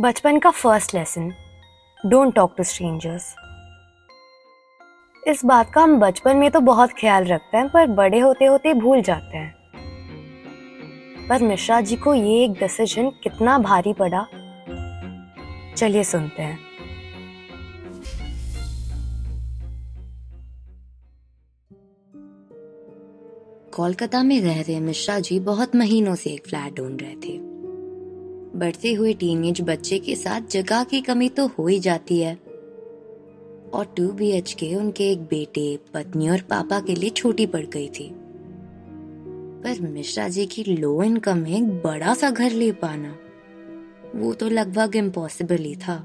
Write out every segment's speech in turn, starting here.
बचपन का first lesson don't talk to strangers इस बात का हम बचपन में तो बहुत ख्याल रखते हैं, पर बड़े होते होते भूल जाते हैं। पर मिश्रा जी को ये एक डिसीज़न कितना भारी पड़ा। चलिए सुनते हैं। कोलकाता में रह रहे मिश्रा जी बहुत महीनों से एक फ्लैट ढूंढ रहे थे। बढ़ते हुए टीनेज बच्चे के साथ जगह की कमी तो हो ही जाती है। और टू बी एच के उनके एक बेटे, पत्नी और पापा के लिए छोटी पड़ गई थी। पर मिश्रा जी की लो इनकम में एक बड़ा सा घर ले पाना, वो तो लगभग इम्पॉसिबल ही था।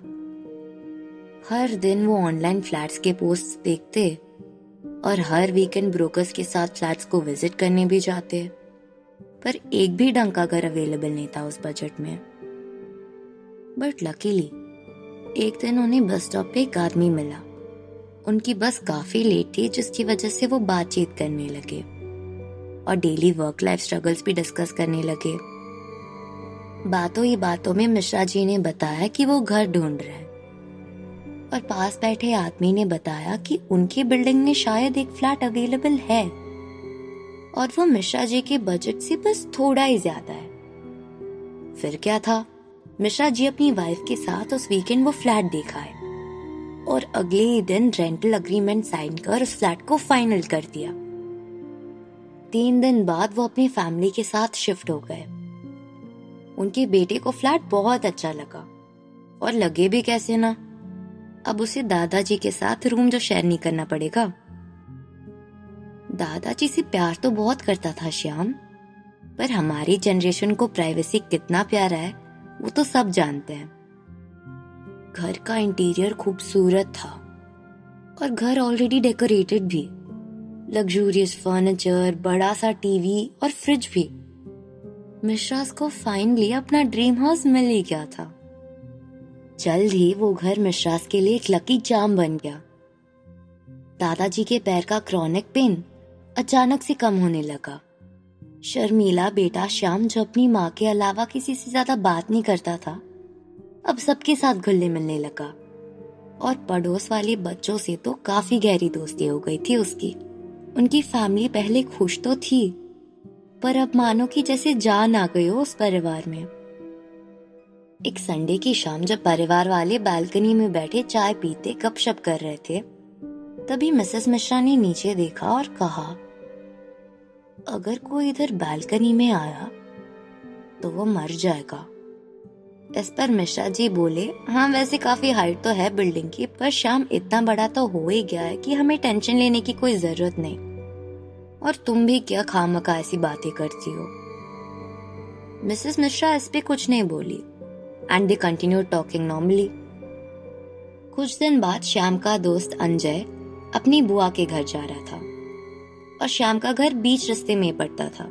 हर दिन वो ऑनलाइन फ्लैट्स के पोस्ट देखते और हर वीकेंड ब्रोकर्स के साथ फ्लैट्स को विज़िट करने भी जाते। पर एक भी ढंग का घर अवेलेबल नहीं था उस बजट में। बट लकीली एक दिन उन्हें बस स्टॉप पे एक आदमी मिला। उनकी बस काफ़ी लेट थी, जिसकी वजह से वो बातचीत करने लगे और डेली वर्क लाइफ स्ट्रगल्स भी डिस्कस करने लगे। बातों ही बातों में मिश्रा जी ने बताया कि वो घर ढूंढ रहे हैं। और पास बैठे आदमी ने बताया कि उनकी बिल्डिंग में शायद एक फ्लैट अवेलेबल है। और वो मिश्रा जी के बजट से बस थोड़ा ही ज़्यादा है। फिर क्या था? मिश्रा जी अपनी वाइफ के साथ उस वीकेंड वो फ्लैट देखा है। और अगले दिन रेंटल अग्रीमेंट साइन कर उस फ्लैट को फाइनल कर दिया। तीन दिन बाद वो अपनी फैमिली के साथ शिफ्ट हो गए। उनके बेटे को फ्लैट बहुत अच्छा लगा। और लगे भी कैसे ना? अब उसे दादाजी के साथ रूम जो शेयर नहीं करना पड़ेगा। दादाजी से प्यार तो बहुत करता था श्याम। पर हमारी जनरेशन को प्राइवेसी कितना प्यारा है। वो तो सब जानते हैं। घर का इंटीरियर खूबसूरत था और घर ऑलरेडी डेकोरेटेड भी। लग्जूरियस फर्नीचर बड़ा सा टीवी और फ्रिज भी। मिश्रास को फाइनली अपना ड्रीम हाउस मिल ही गया था। जल्द ही वो घर मिश्रास के लिए एक लकी जाम बन गया। दादाजी के पैर का क्रॉनिक पेन अचानक से कम होने लगा। शर्मीला बेटा श्याम जो अपनी माँ के अलावा किसी से ज़्यादा बात नहीं करता था, अब सबके साथ घुलने मिलने लगा। और पड़ोस वाले बच्चों से तो काफ़ी गहरी दोस्ती हो गई थी उसकी। उनकी फैमिली पहले खुश तो थी, पर अब मानो कि जैसे जान आ गई हो उस परिवार में। एक संडे की शाम जब परिवार वाले बालकनी में बैठे चाय पीते गपशप कर रहे थे, तभी मिसेस मिश्रा ने नीचे देखा और कहा अगर कोई इधर बालकनी में आया तो वो मर जाएगा। इस पर मिश्रा जी बोले हाँ वैसे काफ़ी हाइट तो है बिल्डिंग की, पर शाम इतना बड़ा तो हो ही गया है कि हमें टेंशन लेने की कोई ज़रूरत नहीं। और तुम भी क्या खामका ऐसी बातें करती हो? मिसेस मिश्रा इस पे कुछ नहीं बोली and they continue talking normally कुछ दिन बाद श्याम का दोस्त अंजय अपनी बुआ के घर जा रहा था। और श्याम का घर बीच रस्ते में पड़ता था।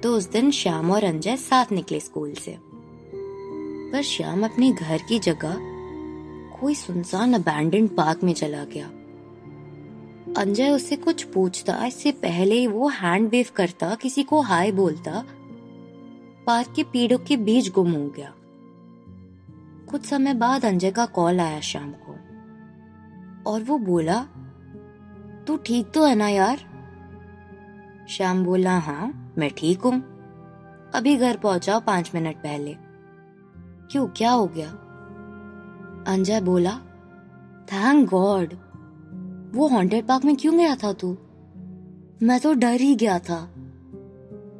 तो उस दिन श्याम और अंजय साथ निकले स्कूल से। पर श्याम अपने घर की जगह कोई सुनसान अबैंडन पार्क में चला गया। अंजय उससे कुछ पूछता, इससे पहले वो हैंड वेव करता, किसी को हाय बोलता, पार्क के पेड़ों के बीच गुम हो गया। कुछ समय बाद अंजय का कॉल आया शाम को। और वो बोला, तू ठीक तो है ना यार? श्याम बोला हाँ मैं ठीक हूँ। अभी घर पहुंचाओ पाँच मिनट पहले। क्यों, क्या हो गया? अंजय बोला थैंक गॉड वो हॉन्टेड पार्क में क्यों गया था तू? मैं तो डर ही गया था।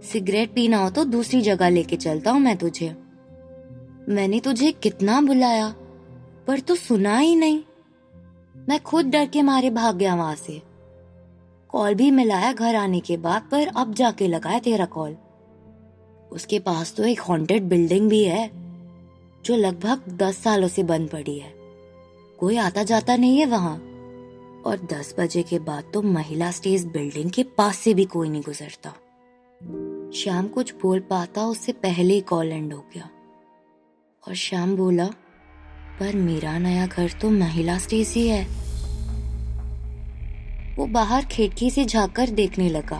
सिगरेट पीना हो तो दूसरी जगह लेके चलता हूँ मैं तुझे। मैंने तुझे कितना बुलाया, पर तू सुना ही नहीं। मैं खुद डर के मारे भाग गया वहाँ से। कॉल भी मिलाया घर आने के बाद, पर अब जाके लगाया तेरा कॉल। उसके पास तो एक हॉन्टेड बिल्डिंग भी है, जो लगभग दस सालों से बंद पड़ी है। कोई आता जाता नहीं है वहाँ। और दस बजे के बाद तो महिला स्टेज बिल्डिंग के पास से भी कोई नहीं गुजरता। शाम कुछ बोल पाता, उससे पहले ही कॉल एंड हो गया। और श्याम बोला, पर मेरा नया घर तो महिला स्टेज ही है। वो बाहर खिड़की से झांककर देखने लगा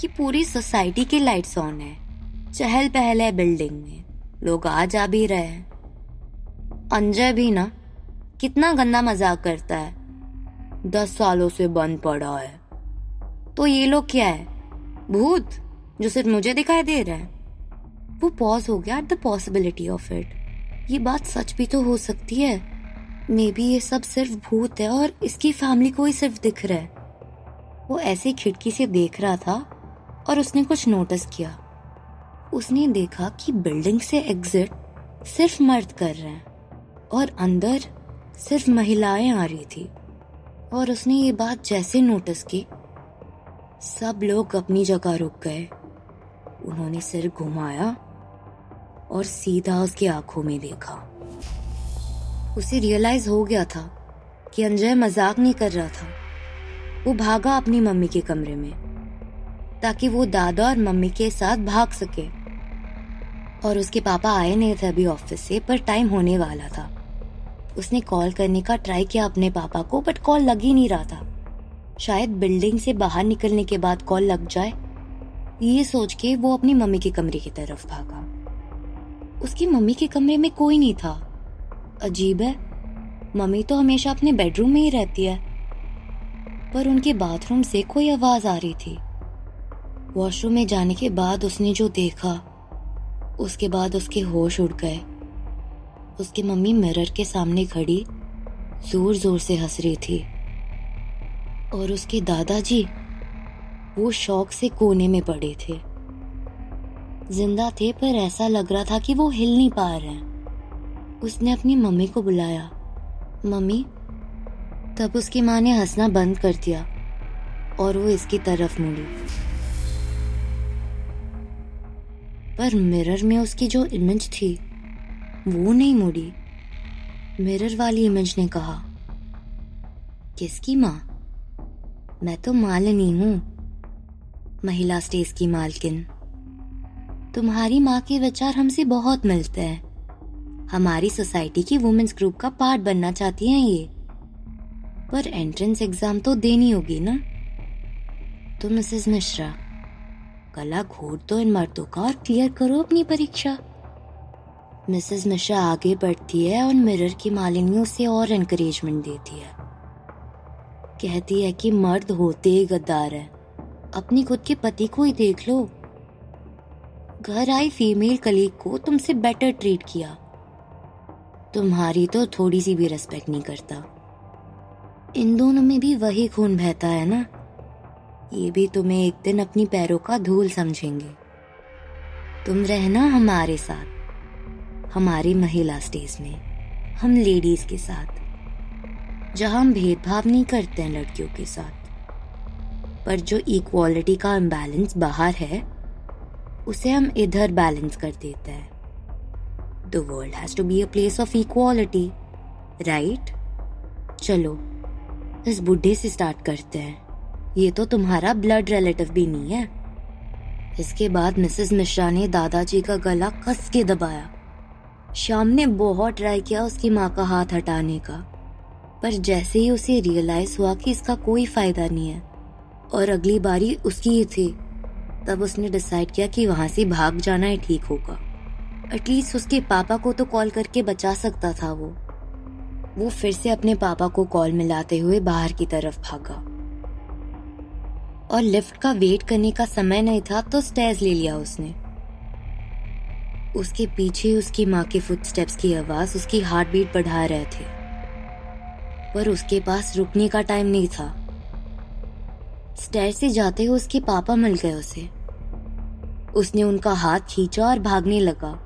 कि पूरी सोसाइटी की लाइट्स ऑन है चहल पहल है बिल्डिंग में। लोग आ जा भी रहे हैं। अंजय भी ना, कितना गंदा मज़ाक करता है। दस सालों से बंद पड़ा है। तो ये लोग क्या है? भूत, जो सिर्फ़ मुझे दिखाई दे रहा है। वो पॉज हो गया at the possibility of it ये बात सच भी तो हो सकती है। मे बी ये सब सिर्फ़ भूत है और इसकी फैमिली को ही सिर्फ़ दिख रहा है। वो ऐसे खिड़की से देख रहा था और उसने कुछ नोटिस किया। उसने देखा कि बिल्डिंग से एग्जिट सिर्फ़ मर्द कर रहे हैं और अंदर सिर्फ़ महिलाएँ आ रही थी। और उसने ये बात जैसे नोटिस की, सब लोग अपनी जगह रुक गए। उन्होंने सिर घुमाया और सीधा उसकी आँखों में देखा। उसे रियलाइज़ हो गया था कि अंजय मज़ाक नहीं कर रहा था। वो भागा अपनी मम्मी के कमरे में, ताकि वो दादा और मम्मी के साथ भाग सके। और उसके पापा आए नहीं थे अभी ऑफ़िस से, पर टाइम होने वाला था। उसने कॉल करने का ट्राई किया अपने पापा को बट कॉल लग ही नहीं रहा था। शायद बिल्डिंग से बाहर निकलने के बाद कॉल लग जाए, ये सोच के वो अपनी मम्मी के कमरे की तरफ़ भागा। उसकी मम्मी के कमरे में कोई नहीं था। अजीब है। मम्मी तो हमेशा अपने बेडरूम में ही रहती है। पर उनके बाथरूम से कोई आवाज़ आ रही थी। वॉशरूम में जाने के बाद उसने जो देखा, उसके बाद उसके होश उड़ गए। उसकी मम्मी मिरर के सामने खड़ी ज़ोर ज़ोर से हंस रही थी। और उसके दादाजी, वो शौक से कोने में पड़े थे। ज़िंदा थे पर ऐसा लग रहा था कि वो हिल नहीं पा रहे हैं। उसने अपनी मम्मी को बुलाया। मम्मी, तब उसकी माँ ने हंसना बंद कर दिया और वो इसकी तरफ़ मुड़ी। पर मिरर में उसकी जो इमेज थी, वो नहीं मुड़ी। मिरर वाली इमेज ने कहा, किसकी माँ? मैं तो मालिनी हूँ, महिला स्टेज की मालकिन। तुम्हारी माँ के विचार हमसे बहुत मिलते हैं। हमारी सोसाइटी की वुमेन्स ग्रुप का पार्ट बनना चाहती हैं ये। पर एंट्रेंस एग्ज़ाम तो देनी होगी ना? तो मिसेस मिश्रा गला घोट दो इन मर्दों का और क्लियर करो अपनी परीक्षा। मिसेस मिश्रा आगे बढ़ती है और मिरर की मालिनी उसे और एनकरेजमेंट देती है। कहती है कि मर्द होते ही गद्दार है। अपनी खुद के पति को ही देख लो। घर आई फीमेल कलीग को तुमसे बेटर ट्रीट किया। तुम्हारी तो थोड़ी सी भी रेस्पेक्ट नहीं करता। इन दोनों में भी वही खून बहता है ना? ये भी तुम्हें एक दिन अपनी पैरों का धूल समझेंगे। तुम रहना हमारे साथ, हमारी महिला स्टेज में, हम लेडीज़ के साथ, जहाँ हम भेदभाव नहीं करते हैं लड़कियों के साथ। पर जो इक्वालिटी का इम्बैलेंस बाहर है, उसे हम इधर बैलेंस कर देते हैं। The world has to be a place of equality right चलो, इस बुढ़े से स्टार्ट करते हैं। ये तो तुम्हारा ब्लड रिलेटिव भी नहीं है। इसके बाद मिसेस मिश्रा ने दादाजी का गला कस के दबाया। श्याम ने बहुत ट्राई किया उसकी माँ का हाथ हटाने का, पर जैसे ही उसे रियलाइज़ हुआ कि इसका कोई फ़ायदा नहीं है, और अगली बारी उसकी ही थी, तब उसने डिसाइड किया कि वहाँ से भाग जाना ही ठीक होगा। एटलीस्ट उसके पापा को तो कॉल करके बचा सकता था वो। वो फिर से अपने पापा को कॉल मिलाते हुए बाहर की तरफ़ भागा। और लिफ्ट का वेट करने का समय नहीं था तो स्टेज ले लिया उसने। उसके पीछे उसकी माँ के फुटस्टेप्स की आवाज़, उसकी हार्ट बीट बढ़ा रहे थे। पर उसके पास रुकने का टाइम नहीं था। स्टेज से जाते हुए उसके पापा मिल गए उसे। उसने उनका हाथ खींचा और भागने लगा।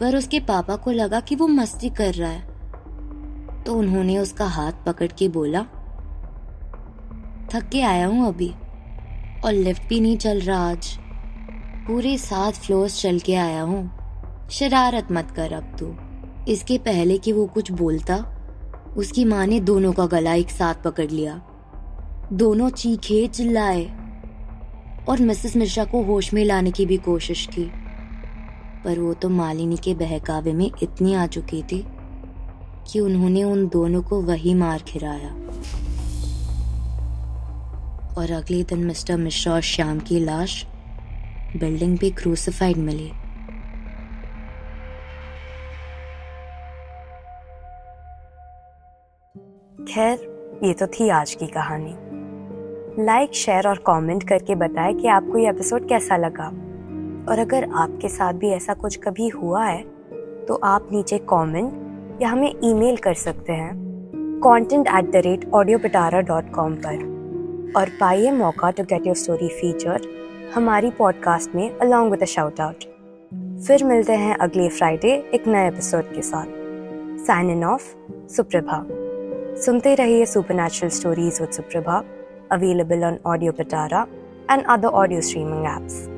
पर उसके पापा को लगा कि वो मस्ती कर रहा है। तो उन्होंने उसका हाथ पकड़ के बोला, थक के आया हूँ अभी, और लिफ्ट भी नहीं चल रहा आज। पूरे सात फ्लोर्स चल के आया हूँ। शरारत मत कर अब तू। इसके पहले कि वो कुछ बोलता, उसकी माँ ने दोनों का गला एक साथ पकड़ लिया। दोनों चीखे चिल्लाए, और मिसेस मिश्रा को होश में लाने की भी कोशिश की। पर वो तो मालिनी के बहकावे में इतनी आ चुकी थी कि उन्होंने उन दोनों को वही मार खिराया। और अगले दिन मिस्टर मिश्रा और श्याम की लाश बिल्डिंग पे क्रूसिफाइड मिली। खैर, ये तो थी आज की कहानी। लाइक, शेयर और कमेंट करके बताएँ कि आपको ये एपिसोड कैसा लगा। और अगर आपके साथ भी ऐसा कुछ कभी हुआ है तो आप नीचे कमेंट या हमें ईमेल कर सकते हैं content at the rate audio Pitara dot com पर। और पाइए मौका to get your story feature हमारी पॉडकास्ट में अलॉन्ग विद शाउट आउट फिर मिलते हैं अगले फ्राइडे एक नए एपिसोड के साथ। साइन इन ऑफ़ सुप्रभा सुनते रहिए supernatural stories with Suprabha available on audio Pitara and other audio streaming apps